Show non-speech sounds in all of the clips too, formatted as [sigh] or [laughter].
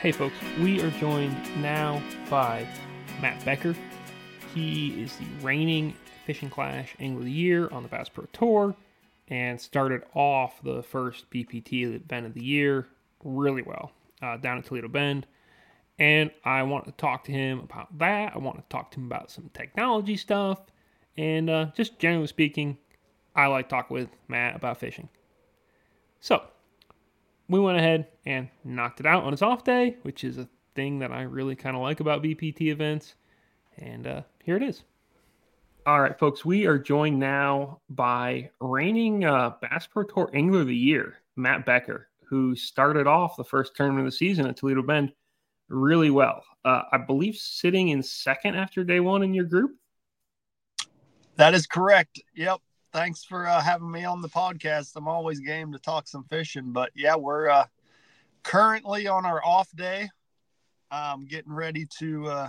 Hey, folks, we are joined now by Matt Becker. He is the reigning Fishing Clash Angler of the Year on the Bass Pro Tour and started off the first BPT event of the year really well uh, down at Toledo Bend. And I want to talk to him about that. I want to talk to him about some technology stuff. And uh, just generally speaking, I like talk with Matt about fishing. So, we went ahead and knocked it out on his off day, which is a thing that I really kind of like about BPT events. And uh, here it is. All right, folks, we are joined now by reigning uh, Bass Pro Tour Angler of the Year, Matt Becker, who started off the first tournament of the season at Toledo Bend really well. Uh, I believe sitting in second after day one in your group. That is correct. Yep thanks for uh, having me on the podcast. I'm always game to talk some fishing, but yeah, we're uh, currently on our off day. I'm getting ready to uh,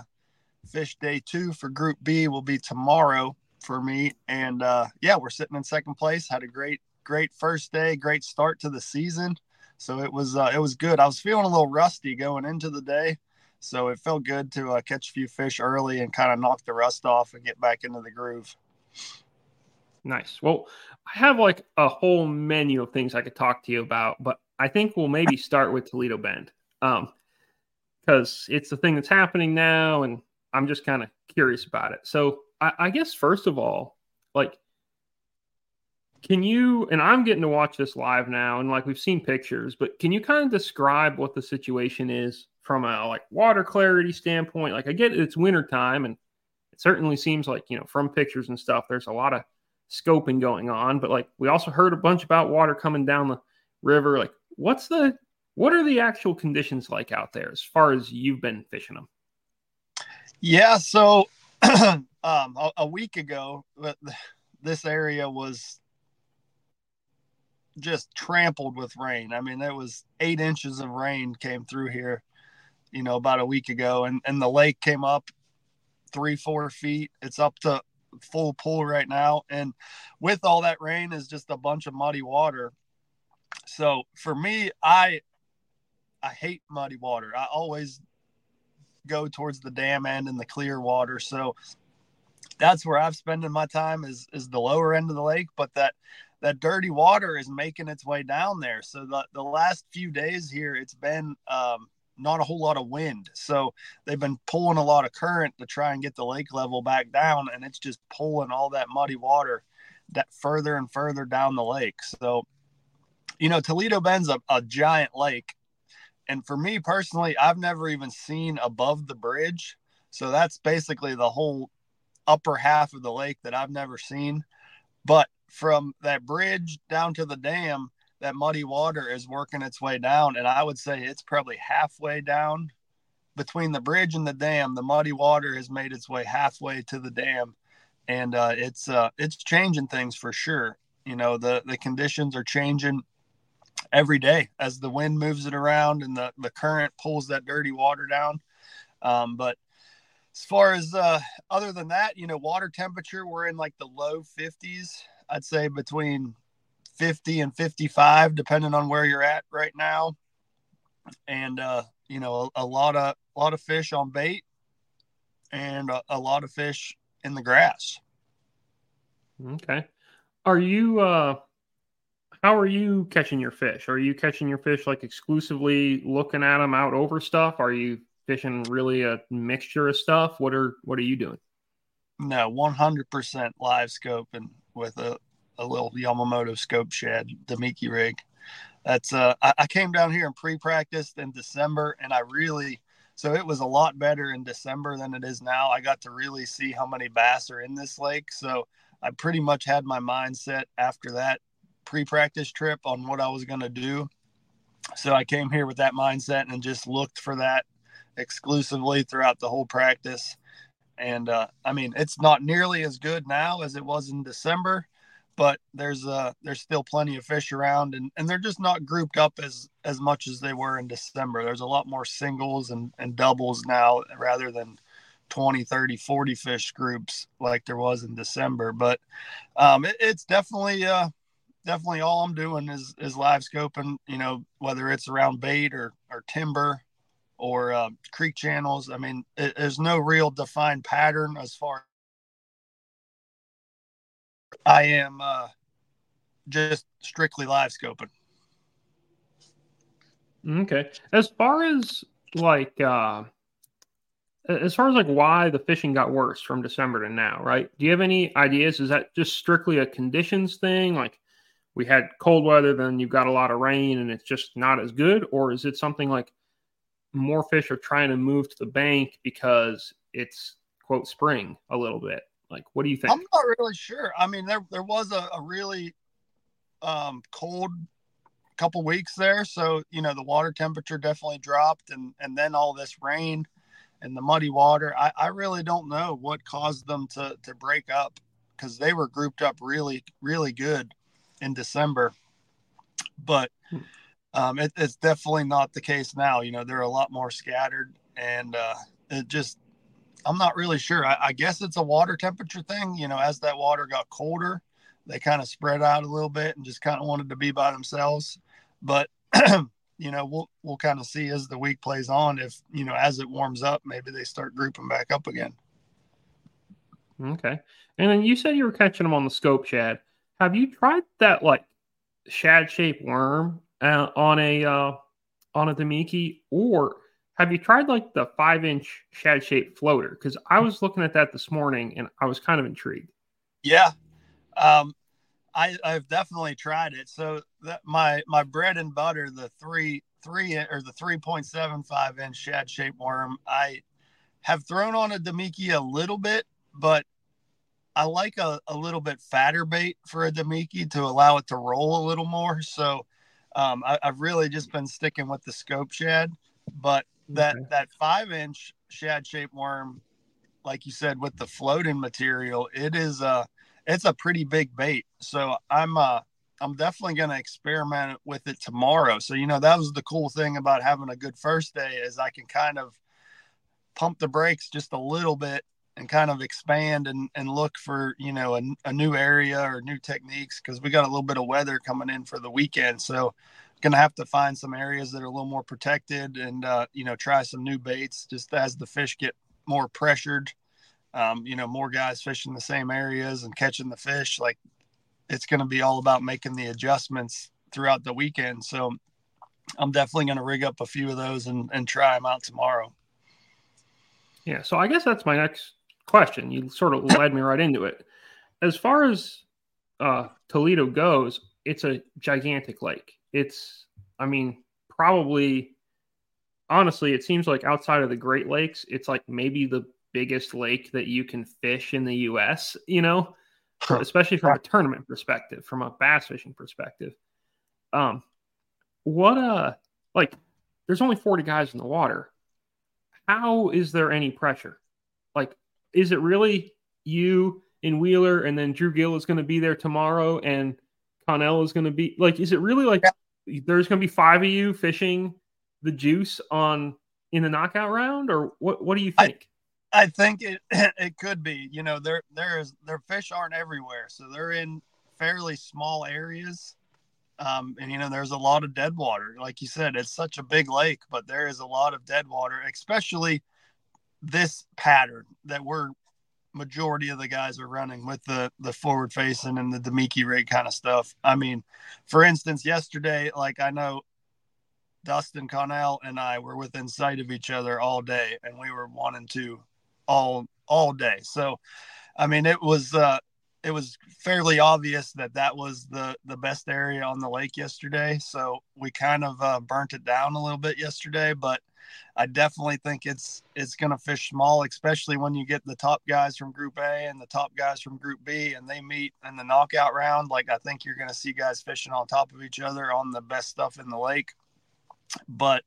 fish day two for Group B. Will be tomorrow for me, and uh, yeah, we're sitting in second place. Had a great, great first day, great start to the season. So it was, uh, it was good. I was feeling a little rusty going into the day, so it felt good to uh, catch a few fish early and kind of knock the rust off and get back into the groove. Nice. Well, I have like a whole menu of things I could talk to you about, but I think we'll maybe [laughs] start with Toledo Bend. Um, because it's the thing that's happening now, and I'm just kind of curious about it. So I, I guess first of all, like can you and i'm getting to watch this live now and like we've seen pictures but can you kind of describe what the situation is from a like water clarity standpoint like i get it, it's winter time and it certainly seems like you know from pictures and stuff there's a lot of scoping going on, but like we also heard a bunch about water coming down the river. Like, what's the what are the actual conditions like out there as far as you've been fishing them? Yeah, so [clears throat] um, a, a week ago, this area was just trampled with rain. I mean, there was eight inches of rain came through here, you know, about a week ago, and and the lake came up three, four feet. It's up to full pool right now. And with all that rain is just a bunch of muddy water. So for me, I I hate muddy water. I always go towards the dam end and the clear water. So that's where I've spending my time is is the lower end of the lake, but that that dirty water is making its way down there. So the, the last few days here, it's been um, not a whole lot of wind. So they've been pulling a lot of current to try and get the lake level back down, and it's just pulling all that muddy water that further and further down the lake. So, you know, Toledo Bend's a, a giant lake. And for me personally, I've never even seen above the bridge. So that's basically the whole upper half of the lake that I've never seen. But from that bridge down to the dam, that muddy water is working its way down. And I would say it's probably halfway down between the bridge and the dam. The muddy water has made its way halfway to the dam. And uh, it's uh, it's changing things for sure. You know, the, the conditions are changing every day as the wind moves it around and the, the current pulls that dirty water down. Um, but as far as uh, other than that, you know, water temperature, we're in like the low 50s. I'd say between 50 and 55 depending on where you're at right now. And uh you know a, a lot of a lot of fish on bait and a, a, lot of fish in the grass. Okay. Are you uh how are you catching your fish? Are you catching your fish like exclusively looking at them out over stuff? Are you fishing really a mixture of stuff? What are what are you doing? No 100% live scope and with a a little Yamamoto scope shad, the Miki rig. That's uh, I, I came down here and pre-practiced in December, and I really so it was a lot better in December than it is now. I got to really see how many bass are in this lake, so I pretty much had my mindset after that pre-practice trip on what I was going to do. So I came here with that mindset and just looked for that exclusively throughout the whole practice. And uh, I mean, it's not nearly as good now as it was in December, but there's uh there's still plenty of fish around and, and they're just not grouped up as as much as they were in december there's a lot more singles and, and doubles now rather than 20 30 40 fish groups like there was in december but um it, it's definitely uh definitely all i'm doing is is live scoping you know whether it's around bait or or timber or uh, creek channels. I mean, it, there's no real defined pattern as far. I am uh, just strictly live scoping. Okay. As far as like uh as far as like why the fishing got worse from December to now, right? Do you have any ideas? Is that just strictly a conditions thing? Like we had cold weather, then you got a lot of rain and it's just not as good? Or is it something like more fish are trying to move to the bank because it's quote spring a little bit? Like what do you think? I'm not really sure. I mean, there there was a, a really um, cold couple weeks there. So, you know, the water temperature definitely dropped and, and then all this rain and the muddy water. I, I really don't know what caused them to, to break up because they were grouped up really, really good in December. But hmm. um, it, it's definitely not the case now. You know, they're a lot more scattered and uh, it just, I'm not really sure. I, I guess it's a water temperature thing. You know, as that water got colder, they kind of spread out a little bit and just kind of wanted to be by themselves. But [clears throat] you know, we'll we'll kind of see as the week plays on if you know as it warms up, maybe they start grouping back up again. Okay, and then you said you were catching them on the scope shad. Have you tried that like shad shaped worm uh, on a uh, on a Damiki, or have you tried like the five inch shad shaped floater? Because I was looking at that this morning and I was kind of intrigued. Yeah, um, I, I've definitely tried it. So that my my bread and butter, the three three or the three point seven five inch shad shaped worm, I have thrown on a Damiki a little bit, but I like a, a little bit fatter bait for a Damiki to allow it to roll a little more. So um, I, have really just been sticking with the scope shad, but that okay. that five inch shad shaped worm, like you said, with the floating material, it is a it's a pretty big bait. So I'm uh I'm definitely going to experiment with it tomorrow. So you know that was the cool thing about having a good first day is I can kind of pump the brakes just a little bit and kind of expand and, and look for you know a, a new area or new techniques because we got a little bit of weather coming in for the weekend so gonna have to find some areas that are a little more protected and uh, you know try some new baits just as the fish get more pressured um, you know, more guys fishing the same areas and catching the fish. Like it's going to be all about making the adjustments throughout the weekend. So I'm definitely going to rig up a few of those and, and try them out tomorrow. Yeah. So I guess that's my next question. You sort of [coughs] led me right into it. As far as uh, Toledo goes, it's a gigantic lake. It's, I mean, probably, honestly, it seems like outside of the Great Lakes, it's like maybe the biggest lake that you can fish in the US, you know, especially from a tournament perspective, from a bass fishing perspective. Um, what uh like there's only 40 guys in the water. How is there any pressure? Like, is it really you in Wheeler and then Drew Gill is going to be there tomorrow and Connell is going to be like, is it really like. There's going to be five of you fishing the juice on in the knockout round or what, what do you think? I think it [clears throat] it could be. You know, there there is their fish aren't everywhere, so they're in fairly small areas. Um, and you know, there's a lot of dead water. Like you said, it's such a big lake, but there is a lot of dead water, especially this pattern that we're majority of the guys are running with the the forward facing and the Damiki rig kind of stuff. I mean, for instance, yesterday, like I know Dustin Connell and I were within sight of each other all day, and we were wanting to all all day. So, I mean, it was uh, it was fairly obvious that that was the the best area on the lake yesterday. So we kind of uh, burnt it down a little bit yesterday, but I definitely think it's it's going to fish small, especially when you get the top guys from Group A and the top guys from Group B, and they meet in the knockout round. Like I think you're going to see guys fishing on top of each other on the best stuff in the lake. But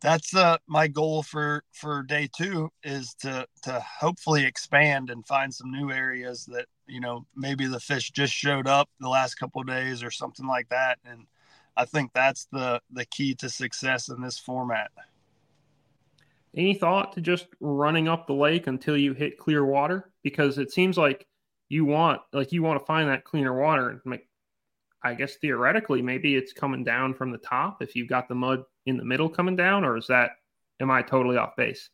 that's uh, my goal for for day two is to to hopefully expand and find some new areas that you know maybe the fish just showed up the last couple days or something like that and i think that's the the key to success in this format any thought to just running up the lake until you hit clear water because it seems like you want like you want to find that cleaner water and make I guess theoretically, maybe it's coming down from the top if you've got the mud in the middle coming down, or is that am I totally off base?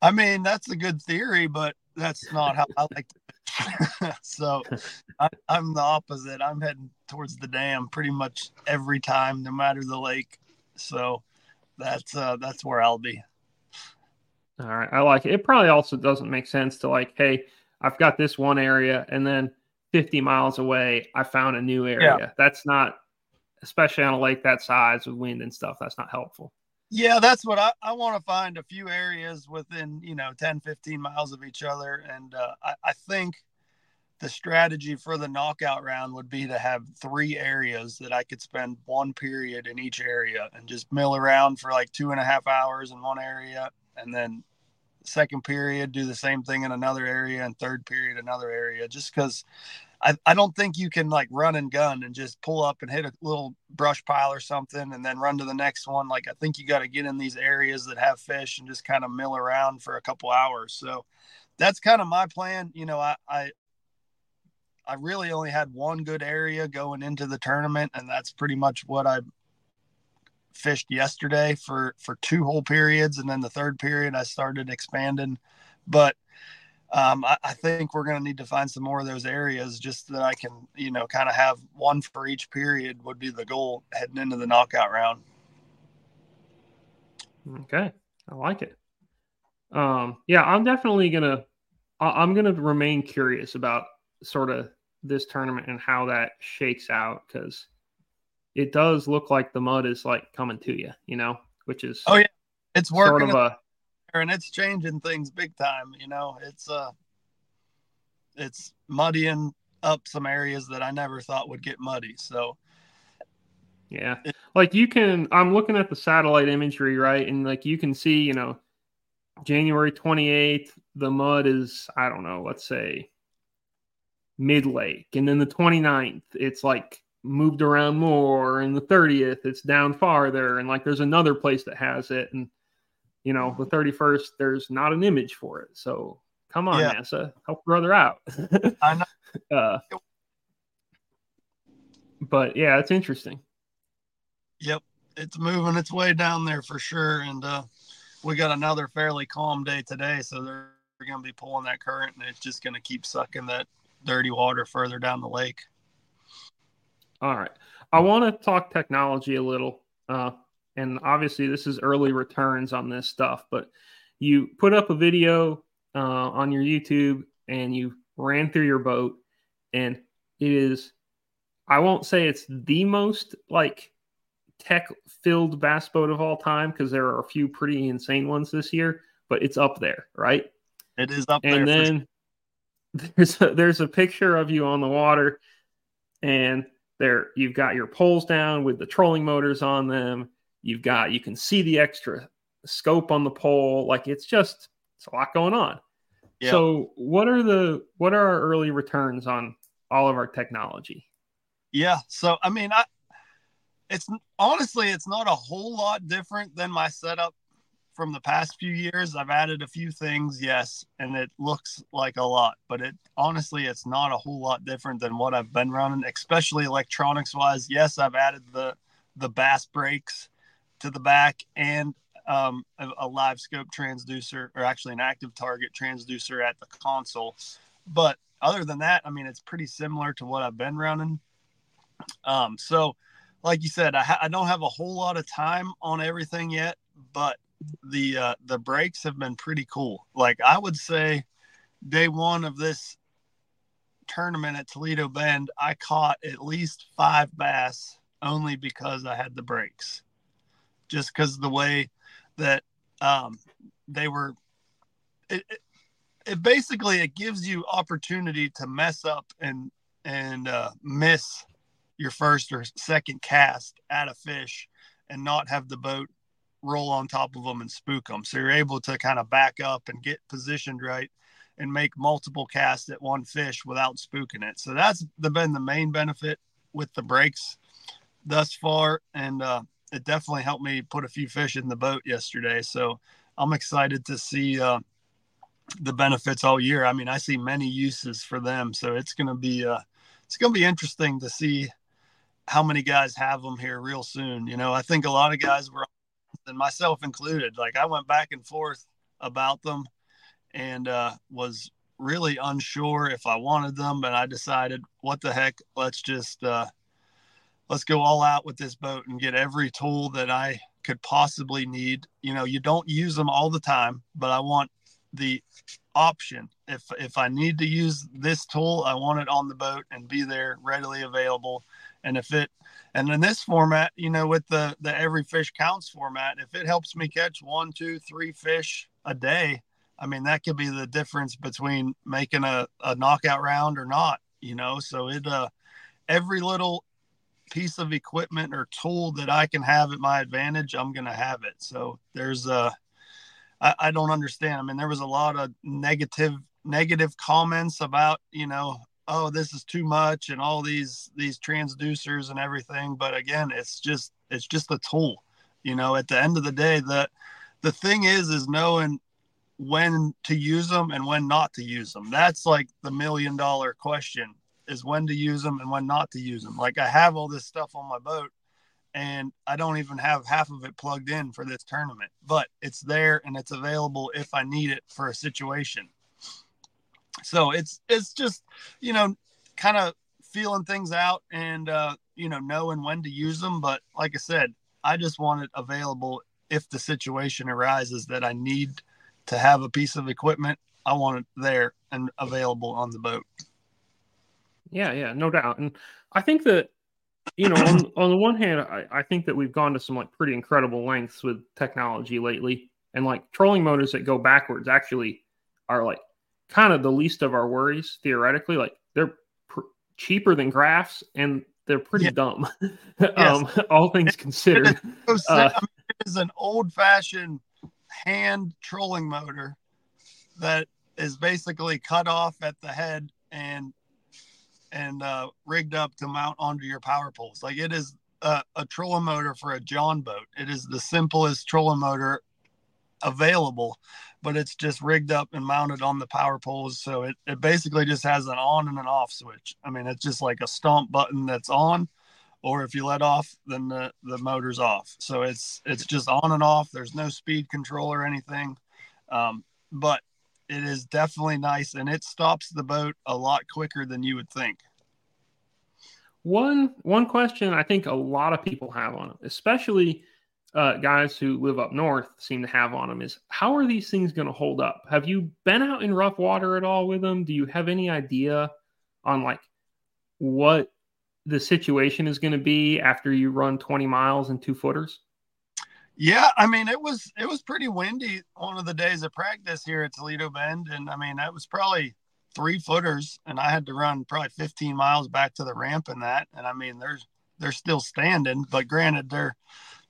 I mean, that's a good theory, but that's not how I like to. [laughs] so I, am the opposite. I'm heading towards the dam pretty much every time, no matter the lake. So that's uh, that's where I'll be. All right, I like it. It probably also doesn't make sense to like, hey, I've got this one area, and then 50 miles away, I found a new area. Yeah. That's not, especially on a lake that size with wind and stuff. That's not helpful. Yeah, that's what I, I want to find a few areas within, you know, 10, 15 miles of each other. And uh, I, I think the strategy for the knockout round would be to have three areas that I could spend one period in each area and just mill around for like two and a half hours in one area. And then second period, do the same thing in another area, and third period, another area, just because I, I don't think you can like run and gun and just pull up and hit a little brush pile or something and then run to the next one. Like I think you got to get in these areas that have fish and just kind of mill around for a couple hours. So that's kind of my plan. You know, I, I I really only had one good area going into the tournament, and that's pretty much what I fished yesterday for for two whole periods, and then the third period I started expanding. But um, I, I, think we're going to need to find some more of those areas just that I can, you know, kind of have one for each period would be the goal heading into the knockout round. Okay, I like it. Um, yeah, I'm definitely gonna. I'm gonna remain curious about sort of this tournament and how that shakes out because it does look like the mud is like coming to you, you know, which is oh yeah, it's working sort of a, and it's changing things big time. You know, it's uh, it's muddying up some areas that I never thought would get muddy. So yeah, it, like you can. I'm looking at the satellite imagery, right, and like you can see, you know, January 28th, the mud is I don't know, let's say mid lake, and then the 29th, it's like moved around more and the 30th it's down farther and like there's another place that has it and you know the 31st there's not an image for it so come on yeah. nasa help brother out. [laughs] I know. [laughs] Uh, but yeah it's interesting. Yep it's moving its way down there for sure and uh we got another fairly calm day today so they're going to be pulling that current and it's just going to keep sucking that dirty water further down the lake all right. I want to talk technology a little. Uh, and obviously, this is early returns on this stuff, but you put up a video uh, on your YouTube and you ran through your boat, and it is, I won't say it's the most like tech filled bass boat of all time because there are a few pretty insane ones this year, but it's up there, right? It is up and there. And then [laughs] there's a, there's a picture of you on the water, and there you've got your poles down with the trolling motors on them. You've got you can see the extra scope on the pole. Like it's just it's a lot going on. Yep. So what are the what are our early returns on all of our technology? Yeah. So I mean I it's honestly it's not a whole lot different than my setup from the past few years. I've added a few things, yes, and it looks like a lot, but it honestly it's not a whole lot different than what I've been running, especially electronics wise. Yes, I've added the the bass brakes to the back and um, a, a, live scope transducer, or actually an active target transducer at the console. But other than that, I mean, it's pretty similar to what I've been running. Um, so, like you said, I, ha- I don't have a whole lot of time on everything yet, but the uh, the brakes have been pretty cool. Like I would say, day one of this tournament at Toledo Bend, I caught at least five bass only because I had the brakes, Just because the way that um, they were, it, it, it, basically it gives you opportunity to mess up and and uh, miss your first or second cast at a fish and not have the boat roll on top of them and spook them. So you're able to kind of back up and get positioned right and make multiple casts at one fish without spooking it. So that's the, been the main benefit with the brakes thus far. And uh, it definitely helped me put a few fish in the boat yesterday. So I'm excited to see uh, the benefits all year. I mean, I see many uses for them. So it's going to be, uh, it's going to be interesting to see how many guys have them here real soon. You know, I think a lot of guys were and myself included. Like I went back and forth about them and uh, was really unsure if I wanted them, but I decided, what the heck, let's just uh, let's go all out with this boat and get every tool that I could possibly need. You know, you don't use them all the time, but I want the option. If if I need to use this tool, I want it on the boat and be there readily available. And if it and in this format, you know, with the the every fish counts format, if it helps me catch one, two, three fish a day, I mean that could be the difference between making a, a knockout round or not, you know. So it uh every little piece of equipment or tool that I can have at my advantage, I'm gonna have it. So there's uh I, I don't understand. I mean, there was a lot of negative negative comments about, you know, oh, this is too much and all these these transducers and everything. But again, it's just it's just a tool. You know, at the end of the day, the the thing is is knowing when to use them and when not to use them. That's like the million dollar question is when to use them and when not to use them. Like I have all this stuff on my boat and I don't even have half of it plugged in for this tournament, but it's there and it's available if I need it for a situation. So it's it's just you know kind of feeling things out and uh, you know knowing when to use them. But like I said, I just want it available if the situation arises that I need to have a piece of equipment. I want it there and available on the boat. Yeah, yeah, no doubt. And I think that you know, on, [clears throat] on the one hand, I, I think that we've gone to some like pretty incredible lengths with technology lately, and like trolling motors that go backwards actually are like kind of the least of our worries theoretically. Like they're pr- cheaper than graphs, and they're pretty yeah. dumb. [laughs] um, all things [laughs] considered, uh, it is an old-fashioned hand trolling motor that is basically cut off at the head and and uh, rigged up to mount onto your power poles. Like it is a, a trolling motor for a John boat. It is the simplest trolling motor available, but it's just rigged up and mounted on the power poles. So it, it basically just has an on and an off switch. I mean, it's just like a stomp button that's on, or if you let off, then the, the motor's off. So it's it's just on and off. There's no speed control or anything. Um, but it is definitely nice and it stops the boat a lot quicker than you would think. One one question I think a lot of people have on them, especially uh, guys who live up north, seem to have on them is how are these things going to hold up? Have you been out in rough water at all with them? Do you have any idea on like what the situation is going to be after you run 20 miles and two footers? Yeah, I mean it was it was pretty windy one of the days of practice here at Toledo Bend, and I mean that was probably three footers, and I had to run probably 15 miles back to the ramp in that, and I mean there's they're still standing, but granted they're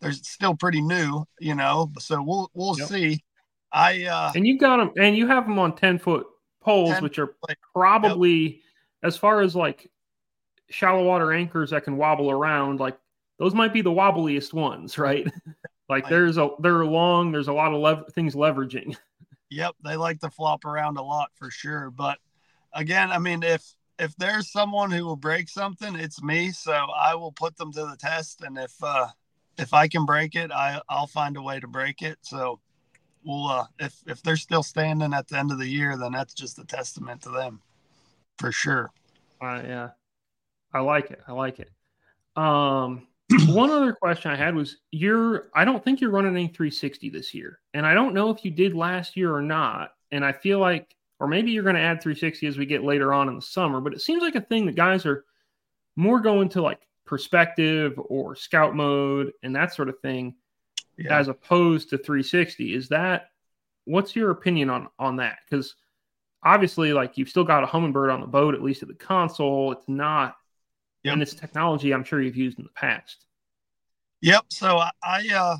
they're still pretty new, you know. So we'll we'll yep. see. I uh and you got them, and you have them on 10 foot poles, 10 which are probably yep. as far as like shallow water anchors that can wobble around, like those might be the wobbliest ones, [laughs] right? Like there's a they're long. There's a lot of lev- things leveraging. [laughs] Yep, they like to flop around a lot for sure. But again, I mean, if if there's someone who will break something, it's me. So I will put them to the test, and if uh, if I can break it, I I'll find a way to break it. So we'll uh, if if they're still standing at the end of the year, then that's just a testament to them, for sure. Uh, yeah, I like it. I like it. Um, [clears throat] one other question I had was you're I don't think you're running any 360 this year. And I don't know if you did last year or not. And I feel like or maybe you're going to add 360 as we get later on in the summer, but it seems like a thing that guys are more going to like perspective or scout mode and that sort of thing yeah. as opposed to 360. Is that what's your opinion on on that? Cuz obviously like you've still got a Humminbird on the boat at least at the console. It's not Yep. And it's technology I'm sure you've used in the past. Yep. So I, I uh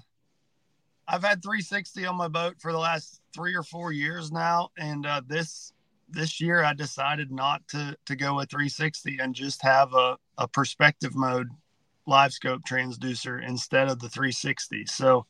I've had 360 on my boat for the last three or four years now, and uh, this this year I decided not to to go with 360 and just have a, a perspective mode live scope transducer instead of the 360. So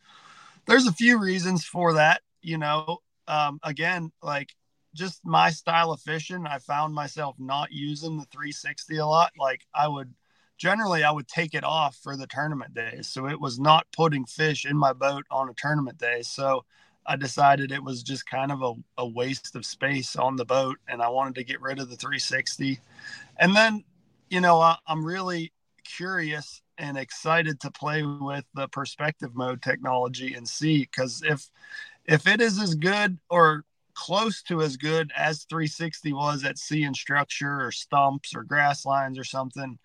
there's a few reasons for that. You know, um, again, like just my style of fishing, I found myself not using the 360 a lot. Like I would generally I would take it off for the tournament days. So it was not putting fish in my boat on a tournament day. So I decided it was just kind of a, a waste of space on the boat and I wanted to get rid of the 360. And then, you know, I, I'm really curious and excited to play with the perspective mode technology and see because if if it is as good or close to as good as 360 was at sea and structure or stumps or grass lines or something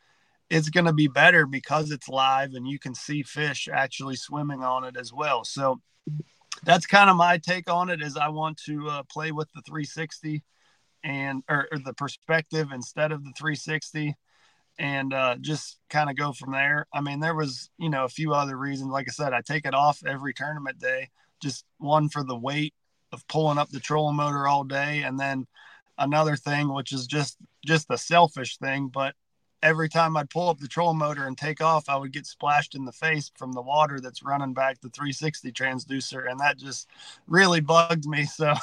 it's going to be better because it's live and you can see fish actually swimming on it as well so that's kind of my take on it is i want to uh, play with the 360 and or, or, the perspective instead of the 360 and uh, just kind of go from there. I mean there was you know a few other reasons. Like i said i take it off every tournament day. Just one for the weight of pulling up the trolling motor all day. And then another thing which is just just a selfish thing but every time i'd pull up the troll motor and take off i would get splashed in the face from the water that's running back the 360 transducer and that just really bugged me [laughs] so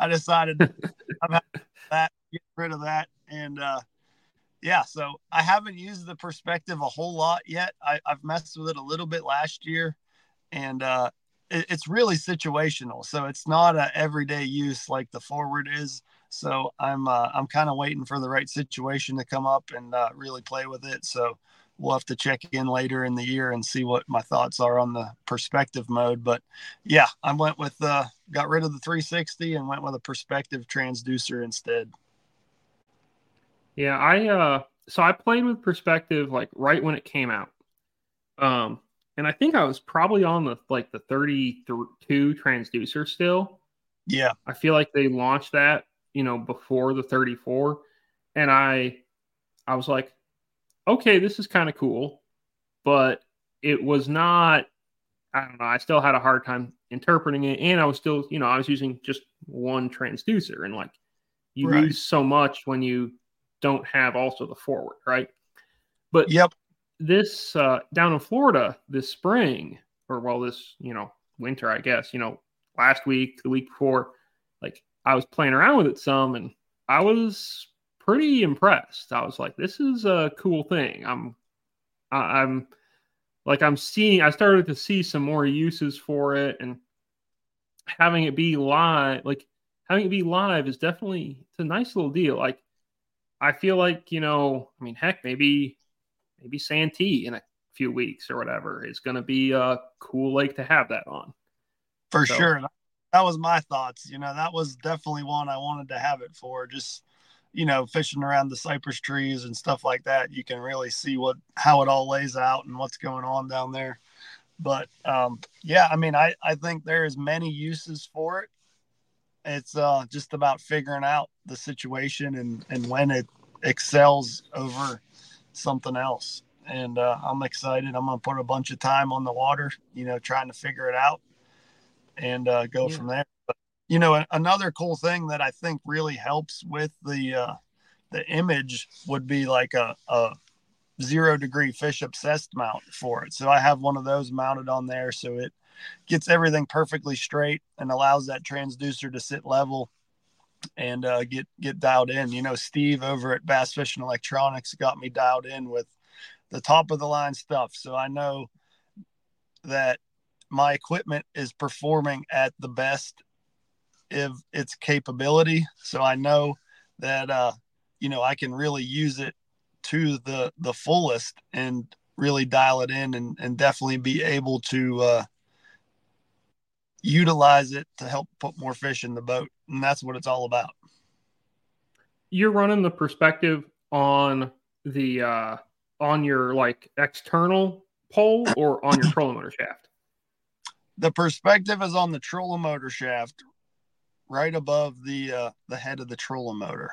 i decided [laughs] i'm that get rid of that and uh yeah so i haven't used the perspective a whole lot yet I, i've messed with it a little bit last year and uh it's really situational. So it's not a everyday use like the forward is. So I'm uh, I'm kind of waiting for the right situation to come up and uh, really play with it. So we'll have to check in later in the year and see what my thoughts are on the perspective mode. But yeah, I went with uh, got rid of the 360 and went with a perspective transducer instead. Yeah, I uh so I played with perspective like right when it came out. Um and I think I was probably on the like the 32 transducer still. Yeah. I feel like they launched that, you know, before the 34 and I I was like, okay, this is kind of cool, but it was not I don't know, I still had a hard time interpreting it and I was still, you know, I was using just one transducer and like you right. lose so much when you don't have also the forward, right? But yep this uh, down in Florida this spring, or well, this you know winter, I guess. You know, last week, the week before, like I was playing around with it some, and I was pretty impressed. I was like, this is a cool thing. I'm, I, I'm like I'm seeing. I started to see some more uses for it, and having it be live, like having it be live, is definitely it's a nice little deal. Like I feel like you know, I mean, heck, maybe maybe Santee in a few weeks or whatever. is going to be a cool lake to have that on. For so. sure. That was my thoughts. You know, that was definitely one I wanted to have it for. Just, you know, fishing around the cypress trees and stuff like that. You can really see what, how it all lays out and what's going on down there. But um, yeah, I mean, I, I think there is many uses for it. It's uh, just about figuring out the situation and, and when it excels over something else. And uh, I'm excited. I'm to put a bunch of time on the water, you know, trying to figure it out and uh, go yeah. from there. But, you know, another cool thing that I think really helps with the uh, the image would be like a, a zero degree fish obsessed mount for it. So I have one of those mounted on there, so it gets everything perfectly straight and allows that transducer to sit level and uh, get get dialed in. You know, Steve over at Bass Fishing Electronics got me dialed in with the top of the line stuff, so I know that my equipment is performing at the best of its capability. So I know that uh, you know I can really use it to the the fullest and really dial it in and, and definitely be able to uh, utilize it to help put more fish in the boat. And that's what it's all about. You're running the perspective on the uh on your like external pole or on your [laughs] trolling motor shaft? The perspective is on the trolling motor shaft right above the uh the head of the trolling motor.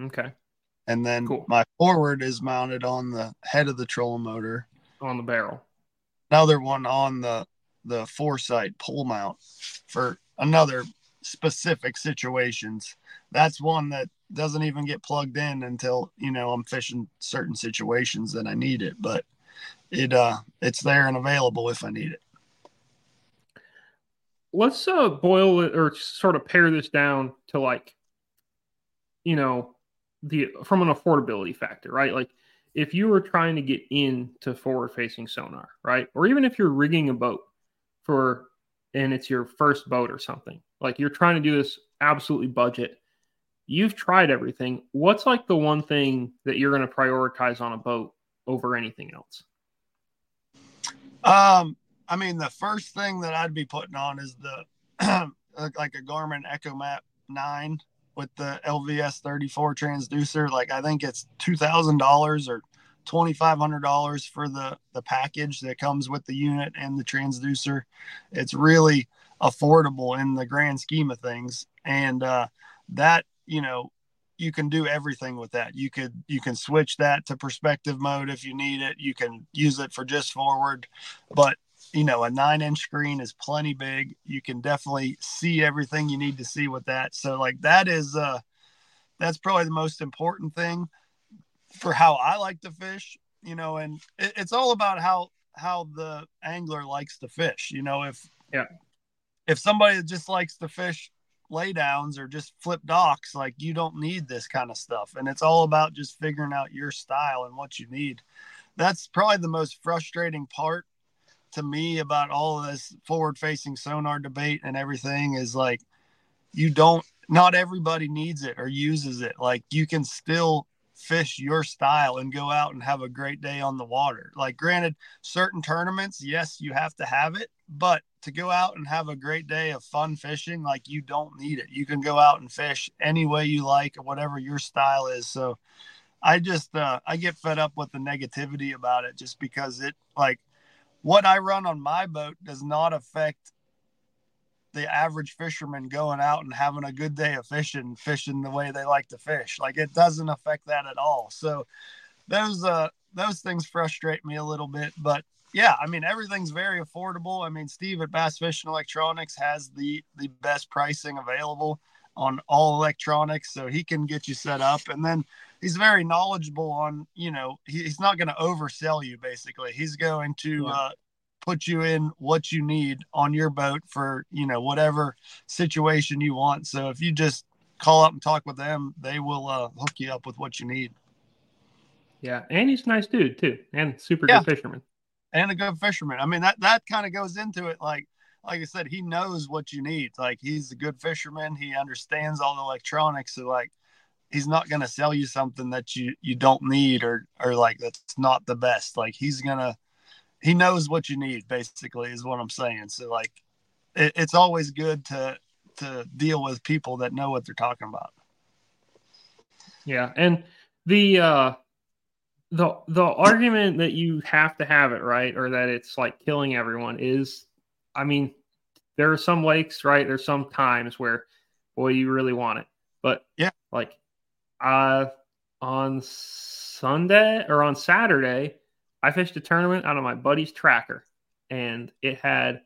Okay. And then cool. my forward is mounted on the head of the trolling motor. On the barrel. Another one on the the foresight pull mount for another specific situations. That's one that doesn't even get plugged in until you know I'm fishing certain situations that I need it, but it uh it's there and available if I need it. Let's uh boil it or sort of pare this down to like you know the from an affordability factor, right? Like if you were trying to get into forward facing sonar, right? Or even if you're rigging a boat for and it's your first boat or something, like you're trying to do this absolutely budget. You've tried everything. What's like the one thing that you're going to prioritize on a boat over anything else? Um, I mean, the first thing that I'd be putting on is the [clears throat] like a Garmin EchoMap 9 with the LVS 34 transducer. Like I think it's two thousand dollars or twenty five hundred dollars for the the package that comes with the unit and the transducer. It's really affordable in the grand scheme of things, and uh, that you know you can do everything with that. You could you can switch that to perspective mode if you need it. You can use it for just forward, but you know, a nine inch screen is plenty big. You can definitely see everything you need to see with that. So like that is uh that's probably the most important thing for how I like to fish, you know, and it, it's all about how how the angler likes to fish. You know, if yeah, if somebody just likes to fish laydowns or just flip docks, like you don't need this kind of stuff. And it's all about just figuring out your style and what you need. That's probably the most frustrating part to me about all of this forward facing sonar debate and everything is like you don't not everybody needs it or uses it. Like you can still fish your style and go out and have a great day on the water. Like granted certain tournaments yes you have to have it but to go out and have a great day of fun fishing like you don't need it. You can go out and fish any way you like or whatever your style is. So i just uh, i get fed up with the negativity about it just because it like what I run on my boat does not affect the average fisherman going out and having a good day of fishing, fishing the way they like to fish. Like it doesn't affect that at all. So those uh those things frustrate me a little bit, but yeah, I mean everything's very affordable. I mean Steve at Bass Fishing Electronics has the the best pricing available on all electronics, so he can get you set up. And then he's very knowledgeable on you know he, he's not going to oversell you basically. He's going to yeah. uh, put you in what you need on your boat for you know whatever situation you want. So if you just call up and talk with them they will uh, hook you up with what you need. Yeah and he's a nice dude too and super yeah. good fisherman. And a good fisherman. I mean that that kind of goes into it like like i said he knows what you need. Like he's a good fisherman. He understands all the electronics. So like he's not going to sell you something that you you don't need or or like that's not the best. Like he's gonna he knows what you need basically is what i'm saying. So like it, it's always good to to deal with people that know what they're talking about. Yeah and the uh the the argument that you have to have it right or that it's like killing everyone is i mean there are some lakes right? There's some times where boy you really want it. But yeah. like uh, on Sunday or on Saturday, I fished a tournament out of my buddy's tracker, and it had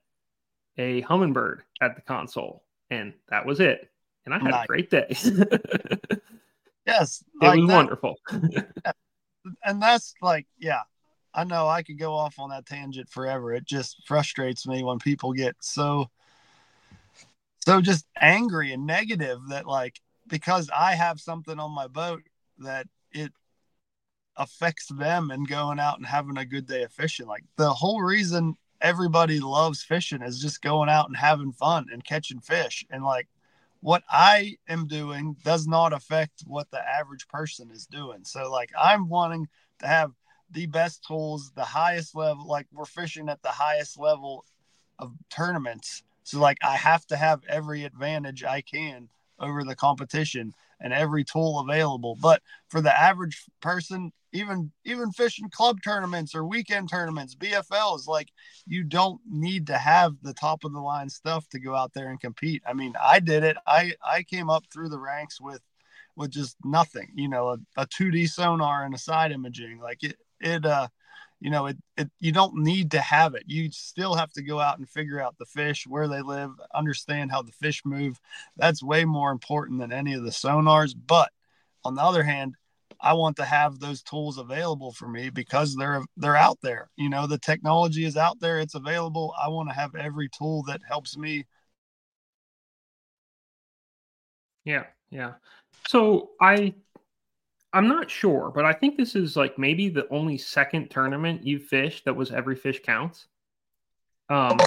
a Humminbird at the console, and that was it. And I had nice. a great day. [laughs] yes, it like was that. wonderful. [laughs] and that's like, yeah, I know I could go off on that tangent forever. It just frustrates me when people get so so just angry and negative that like because I have something on my boat that it affects them and going out and having a good day of fishing. Like the whole reason everybody loves fishing is just going out and having fun and catching fish. And like what I am doing does not affect what the average person is doing. So like I'm wanting to have the best tools, the highest level, like we're fishing at the highest level of tournaments. So like I have to have every advantage I can over the competition and every tool available. But for the average person, even even fishing club tournaments or weekend tournaments, BFLs, like you don't need to have the top of the line stuff to go out there and compete. I mean, I did it. I I came up through the ranks with with just nothing, you know, a, a 2D sonar and a side imaging. Like it it uh you know it, it you don't need to have it. You still have to go out and figure out the fish where they live understand how the fish move. That's way more important than any of the sonars. But on the other hand i want to have those tools available for me because they're they're out there. You know the technology is out there. It's available. I want to have every tool that helps me. Yeah yeah. So i I'm not sure, but I think this is like maybe the only second tournament you fished that was every fish counts. Um,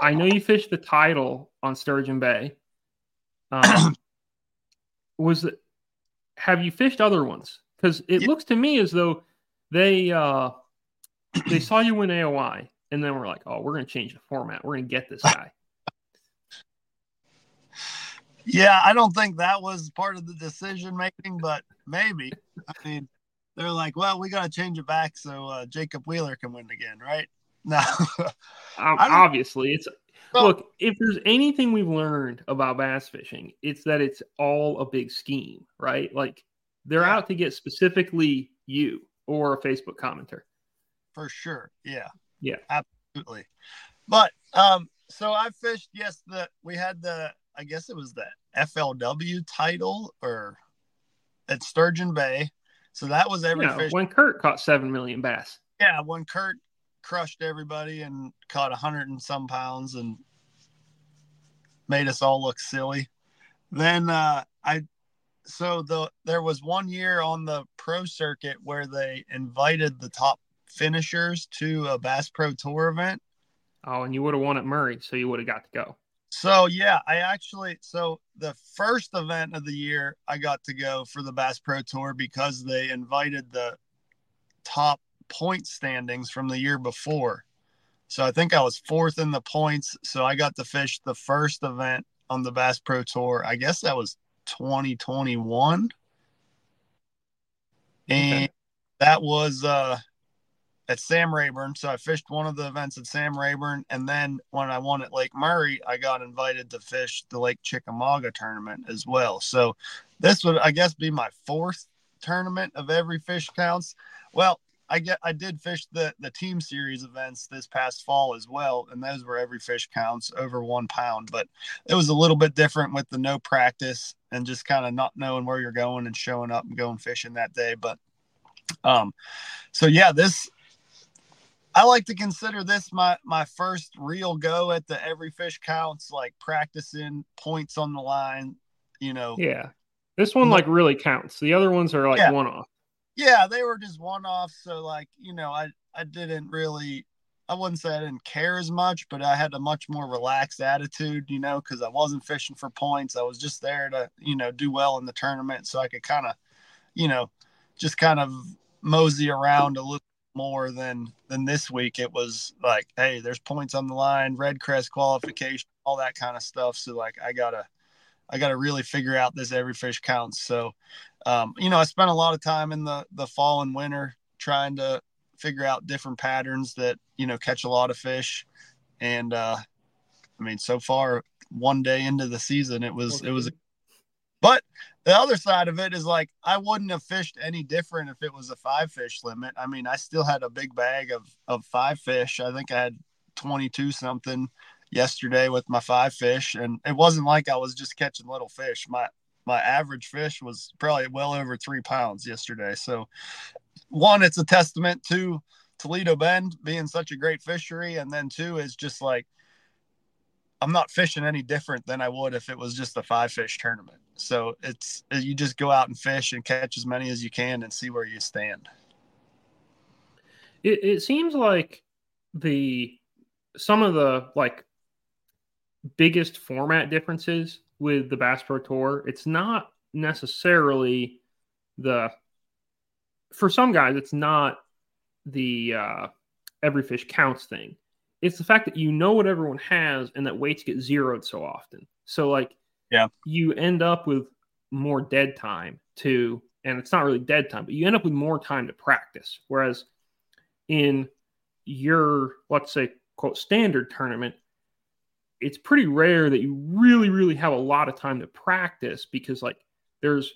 I know you fished the title on Sturgeon Bay. Um, [clears throat] was it, have you fished other ones? Because it yeah. looks to me as though they uh, they saw you win AOY, and then we're like, oh, we're going to change the format. We're going to get this [clears throat] guy. Yeah, I don't think that was part of the decision making, but maybe. I mean, they're like, well, we got to change it back so uh, Jacob Wheeler can win again, right? [laughs] No, obviously, it's well, look. If there's anything we've learned about bass fishing, it's that it's all a big scheme, right? Like they're yeah. out to get specifically you or a Facebook commenter. For sure, yeah, yeah, absolutely. But um, so I fished. Yes, the we had the I guess it was the FLW title or at Sturgeon Bay. So that was every fish. When Kurt caught seven million bass. Yeah, when Kurt crushed everybody and caught a hundred and some pounds and made us all look silly. Then uh, I so the there was one year on the pro circuit where they invited the top finishers to a Bass Pro Tour event. Oh, and you would have won at Murray, so you would have got to go. So yeah, I actually so the first event of the year I got to go for the Bass Pro Tour because they invited the top point standings from the year before. So I think I was fourth in the points. So I got to fish the first event on the Bass Pro Tour. I guess that was 2021. And okay. that was uh at Sam Rayburn. So I fished one of the events at Sam Rayburn. And then when I won at Lake Murray, I got invited to fish the Lake Chickamauga tournament as well. So this would, I guess, be my fourth tournament of every fish counts. Well, I get I did fish the the team series events this past fall as well, and those were every fish counts over one pound. But it was a little bit different with the no practice and just kind of not knowing where you're going and showing up and going fishing that day. But um, so yeah, this I like to consider this my my first real go at the every fish counts, like practicing points on the line. You know. Yeah, this one like really counts. The other ones are like yeah. one off. Yeah, they were just one off. So like you know, I I didn't really. I wouldn't say I didn't care as much, but I had a much more relaxed attitude, you know, because I wasn't fishing for points. I was just there to, you know, do well in the tournament so I could kind of, you know, just kind of mosey around a little more than than this week. It was like, hey, there's points on the line, REDCREST qualification, all that kind of stuff. So like, I gotta, I gotta really figure out this every fish counts. So, um, you know, I spent a lot of time in the the fall and winter trying to figure out different patterns that you know catch a lot of fish, and uh, I mean, so far, one day into the season, it was it was but the other side of it is like I wouldn't have fished any different if it was a five fish limit. I mean, I still had a big bag of of five fish. I think I had 22 something yesterday with my five fish and it wasn't like I was just catching little fish. My my average fish was probably well over 3 pounds yesterday. So one it's a testament to Toledo Bend being such a great fishery and then two is just like I'm not fishing any different than I would if it was just a five fish tournament. So it's you just go out and fish and catch as many as you can and see where you stand. It, it seems like the some of the like biggest format differences with the Bass Pro Tour. It's not necessarily the for some guys. It's not the uh, every fish counts thing it's the fact that you know what everyone has and that weights get zeroed so often. So like yeah, you end up with more dead time to and it's not really dead time, but you end up with more time to practice. Whereas in your let's say quote standard tournament, it's pretty rare that you really, really have a lot of time to practice because like there's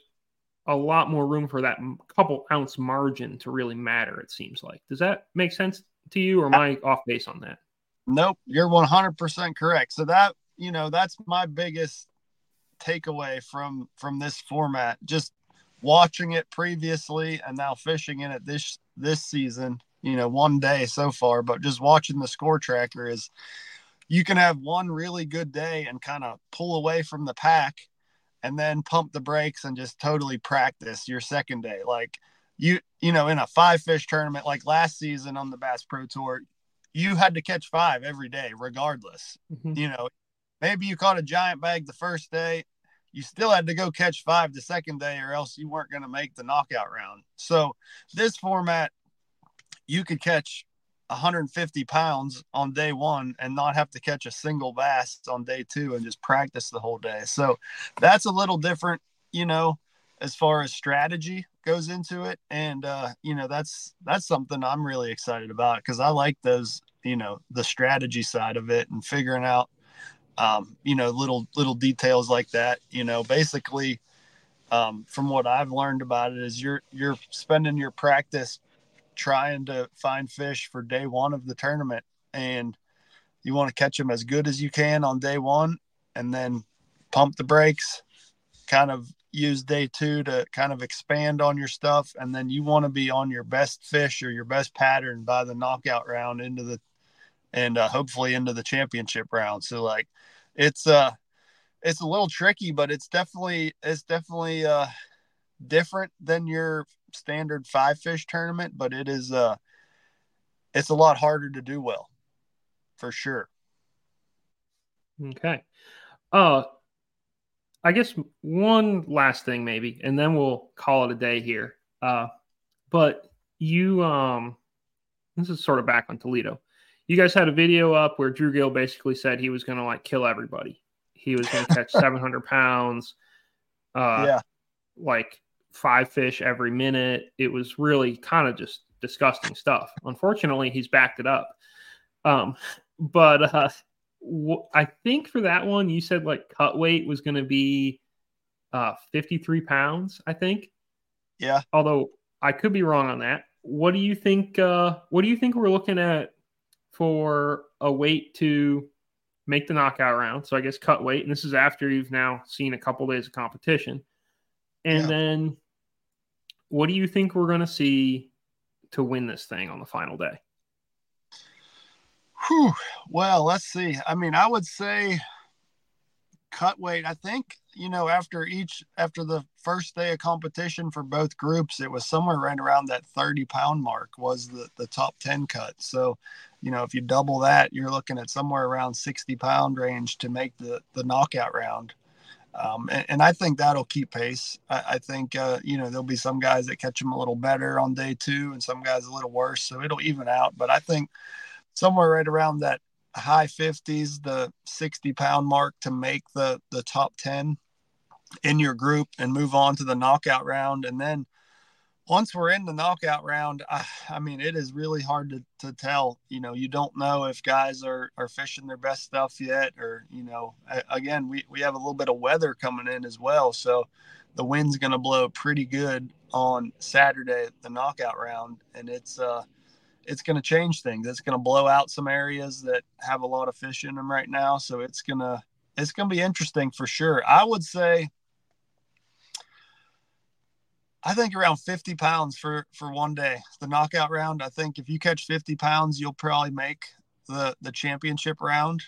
a lot more room for that couple ounce margin to really matter, it seems like. Does that make sense to you or am I off base on that? Nope, you're 100% correct. So that, you know, that's my biggest takeaway from from this format. Just watching it previously and now fishing in it this this season, you know, one day so far, but just watching the score tracker is you can have one really good day and kind of pull away from the pack and then pump the brakes and just totally practice your second day. Like you, you know, in a five fish tournament like last season on the Bass Pro Tour, you had to catch five every day, regardless. Mm-hmm. You know, maybe you caught a giant bag the first day, you still had to go catch five the second day, or else you weren't going to make the knockout round. So, this format, you could catch 150 pounds on day one and not have to catch a single bass on day two and just practice the whole day. So, that's a little different, you know, as far as strategy goes into it and uh you know that's that's something i'm really excited about because i like those you know the strategy side of it and figuring out um you know little little details like that you know basically um from what i've learned about it is you're you're spending your practice trying to find fish for day one of the tournament and you want to catch them as good as you can on day one and then pump the brakes kind of use day two to kind of expand on your stuff and then you want to be on your best fish or your best pattern by the knockout round into the and uh, hopefully into the championship round so like it's uh it's a little tricky but it's definitely it's definitely uh different than your standard five fish tournament but it is uh it's a lot harder to do well for sure okay uh I guess one last thing maybe, and then we'll call it a day here. Uh, but you, um, this is sort of back on Toledo. You guys had a video up where Drew Gill basically said he was going to like kill everybody. He was going to catch [laughs] 700 pounds. Uh, yeah. Like five fish every minute. It was really kind of just disgusting stuff. Unfortunately, he's backed it up. Um, but uh, I think for that one, you said like cut weight was going to be uh, 53 pounds, I think. Yeah. Although I could be wrong on that. What do you think? Uh, what do you think we're looking at for a weight to make the knockout round? So I guess cut weight, and this is after you've now seen a couple days of competition. And yeah. then, what do you think we're going to see to win this thing on the final day? Whew. Well, let's see. I mean, I would say cut weight. I think, you know, after each, after the first day of competition for both groups, it was somewhere right around that 30 pound mark was the, the top 10 cut. So, you know, if you double that, you're looking at somewhere around 60 pound range to make the, the knockout round. Um, and, and, I think that'll keep pace. I, I think, uh, you know, there'll be some guys that catch them a little better on day two and some guys a little worse. So it'll even out. But I think, somewhere right around that high 50s, the 60 pound mark to make the the top 10 in your group and move on to the knockout round. And then once we're in the knockout round, I, I mean, it is really hard to, to tell. You know, you don't know if guys are, are fishing their best stuff yet, or, you know, again, we, we have a little bit of weather coming in as well. So the wind's going to blow pretty good on Saturday, the knockout round. And it's, uh, it's going to change things. It's going to blow out some areas that have a lot of fish in them right now. So it's going to it's going to be interesting for sure. I would say I think around 50 pounds for for one day. The knockout round, I think if you catch 50 pounds, you'll probably make the the championship round.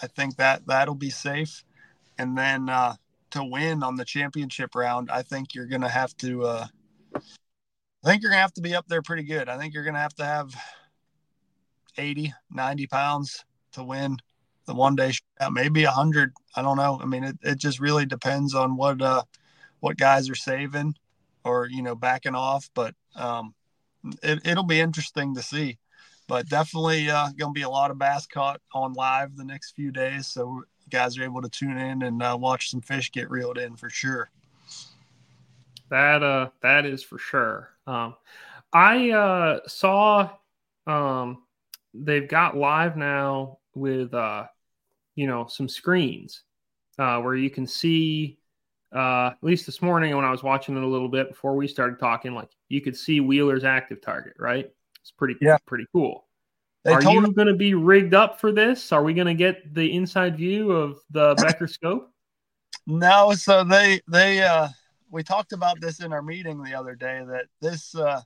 I think that that'll be safe. And then uh to win on the championship round, I think you're going to have to uh I think you're gonna have to be up there pretty good. I think you're gonna have to have 80, 90 pounds to win the one day shootout, maybe 100. I don't know. I mean, it, it just really depends on what uh what guys are saving or you know backing off. But um, it, it'll be interesting to see. But definitely uh, going to be a lot of bass caught on live the next few days, so you guys are able to tune in and uh, watch some fish get reeled in for sure. That uh, that is for sure. Um, I uh, saw um, they've got live now with uh, you know some screens uh, where you can see. Uh, at least this morning when I was watching it a little bit before we started talking, like you could see Wheeler's active target, right? It's pretty, yeah. pretty cool. They Are you going to be rigged up for this? Are we going to get the inside view of the [laughs] Becker scope? No, so they they uh we talked about this in our meeting the other day that this uh,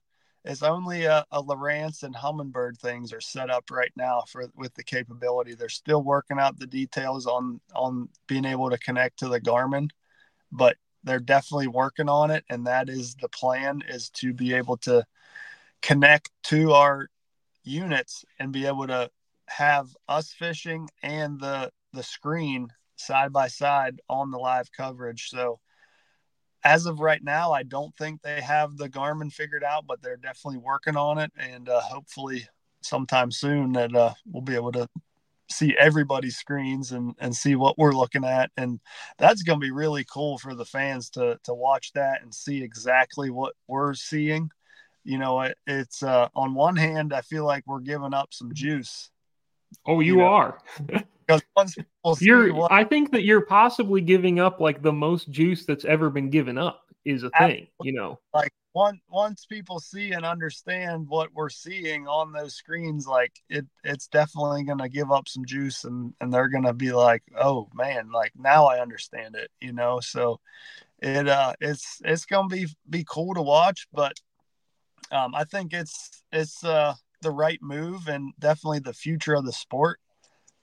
is only a, a Lowrance and Humminbird things are set up right now for with the capability. They're still working out the details on on being able to connect to the Garmin, but they're definitely working on it. And that is the plan is to be able to connect to our units and be able to have us fishing and the the screen side by side on the live coverage. So as of right now, I don't think they have the Garmin figured out, but they're definitely working on it, and uh, hopefully sometime soon that uh, we'll be able to see everybody's screens and and see what we're looking at and that's going to be really cool for the fans to to watch that and see exactly what we're seeing. You know it, it's uh on one hand i feel like we're giving up some juice. Oh you, you know, are. [laughs] because once you're what, i think that you're possibly giving up like the most juice that's ever been given up is a thing you know? Like once once people see and understand what we're seeing on those screens like it it's definitely to give up some juice and and they're to be like oh man like now i understand it you know? So it uh it's it's to be be cool to watch but um i think it's it's uh the right move and definitely the future of the sport.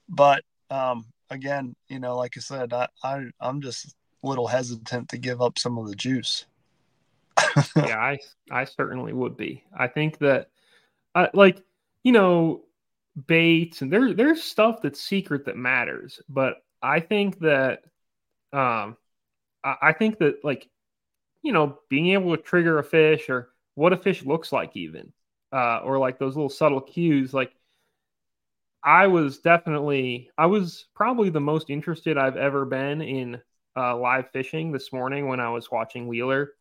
But um again you know like i said i, I i'm just a little hesitant to give up some of the juice yeah, I I certainly would be. I think that, uh, like you know, baits and there there's stuff that's secret that matters, but I think that, um, I, I think that like, you know, being able to trigger a fish or what a fish looks like, even, uh, or like those little subtle cues, like. I was definitely, I was probably the most interested I've ever been in uh, live fishing this morning when I was watching Wheeler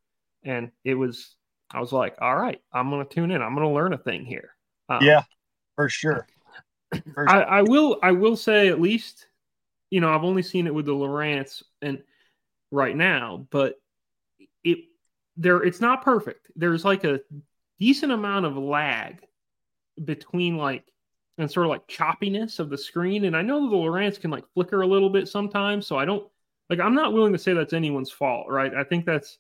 and it was I was like, all right, I'm gonna tune in. I'm gonna learn a thing here. Um, yeah, for sure. [clears throat] For sure. I, I, will I will say at least, you know, I've only seen it with the Lowrance and right now, but it there it's not perfect. There's like a decent amount of lag between like and sort of like choppiness of the screen. And I know the Lowrance can like flicker a little bit sometimes. So I don't like I'm not willing to say that's anyone's fault, right? I think that's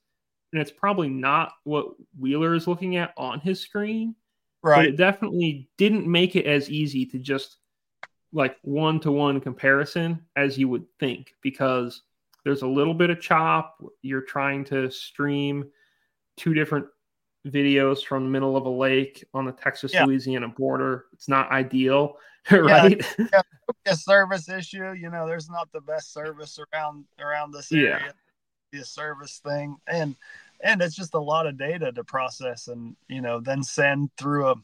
and it's probably not what Wheeler is looking at on his screen. Right. But it definitely didn't make it as easy to just like one to one comparison as you would think because there's a little bit of chop. You're trying to stream two different videos from the middle of a lake on the Texas yeah. Louisiana border. It's not ideal, [laughs] right? Yeah, yeah, a service issue. You know, there's not the best service around around this area. Yeah a service thing. And and it's just a lot of data to process and you know then send through a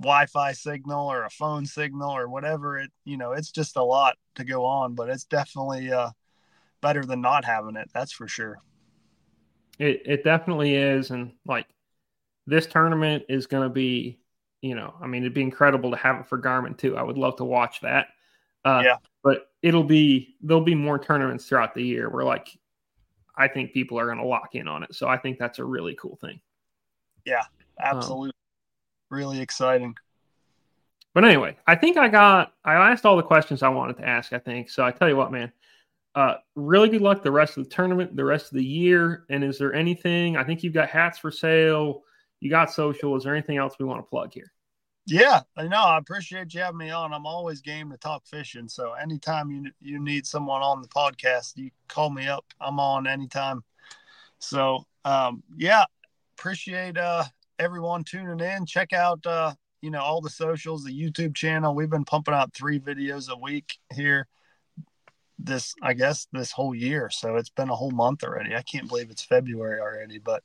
wi-fi signal or a phone signal or whatever it you know it's just a lot to go on but it's definitely uh better than not having it that's for sure. It, it definitely is and like this tournament is going to be you know i mean it'd be incredible to have it for garmin too. I would love to watch that. Uh, yeah. but it'll be there'll be more tournaments throughout the year where like I think people are going to lock in on it. So I think that's a really cool thing. Yeah, um, absolutely. Um, really exciting. But anyway, I think I got I asked all the questions I wanted to ask, I think. So I tell you what, man. Uh, really good luck the rest of the tournament, the rest of the year. And is there anything? I think you've got hats for sale. You got social. Is there anything else we want to plug here? Yeah, I know. I appreciate you having me on. I'm always game to talk fishing. So anytime you you need someone on the podcast, you call me up. I'm on anytime. So um, yeah, appreciate uh, everyone tuning in. Check out uh, you know all the socials, the YouTube channel. We've been pumping out three videos a week here. This I guess this whole year. So it's been a whole month already. I can't believe it's February already, but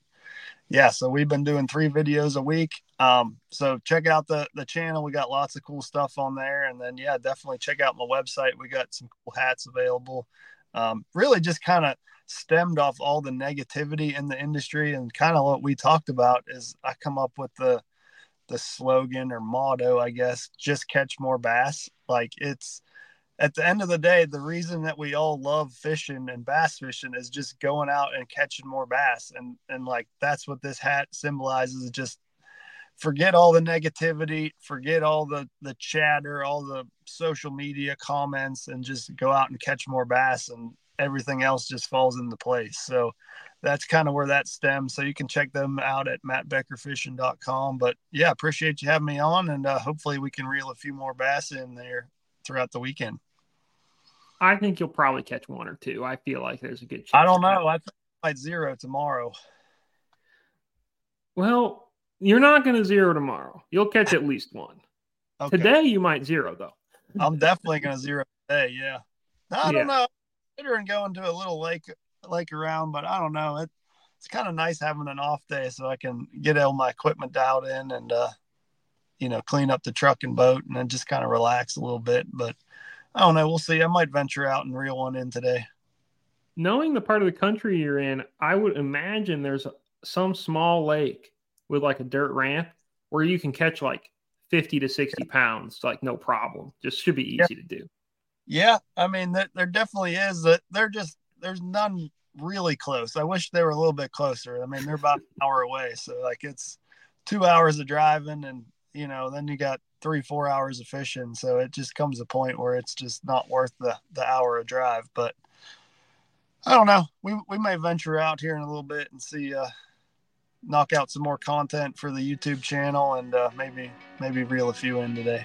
yeah, so we've been doing three videos a week. Um, so check out the the channel. We got lots of cool stuff on there, and then yeah, definitely check out my website. We got some cool hats available. Um, really, just kind of stemmed off all the negativity in the industry, and kind of what we talked about is I come up with the the slogan or motto, I guess, just catch more bass. Like it's at the end of the day, the reason that we all love fishing and bass fishing is just going out and catching more bass. And and like that's what this hat symbolizes. Just forget all the negativity, forget all the the chatter, all the social media comments, and just go out and catch more bass and everything else just falls into place. So that's kind of where that stems. So you can check them out at mattbeckerfishing.com. But yeah, appreciate you having me on and uh, hopefully we can reel a few more bass in there throughout the weekend. I think you'll probably catch one or two. I feel like there's a good chance. I don't know. I, might zero tomorrow. Well, you're not going to zero tomorrow. You'll catch at least one. Okay. Today you might zero though. I'm definitely going to zero today. Yeah. I don't know. Considering going to a little lake lake around, but I don't know. It, it's kind of nice having an off day so I can get all my equipment dialed in and uh, you know clean up the truck and boat and then just kind of relax a little bit. But I don't know. We'll see. I might venture out and reel one in today. Knowing the part of the country you're in, I would imagine there's some small lake with like a dirt ramp where you can catch like 50 to 60 pounds, like no problem. Just should be easy yeah. to do. Yeah. I mean, there, there definitely is. That They're just, there's none really close. I wish they were a little bit closer. I mean, they're about an hour away. So, like, it's two hours of driving and, you know, then you got three, four hours of fishing. So it just comes a point where it's just not worth the, the hour of drive. But I don't know. We, we may venture out here in a little bit and see, uh, knock out some more content for the YouTube channel and uh, maybe maybe reel a few in today.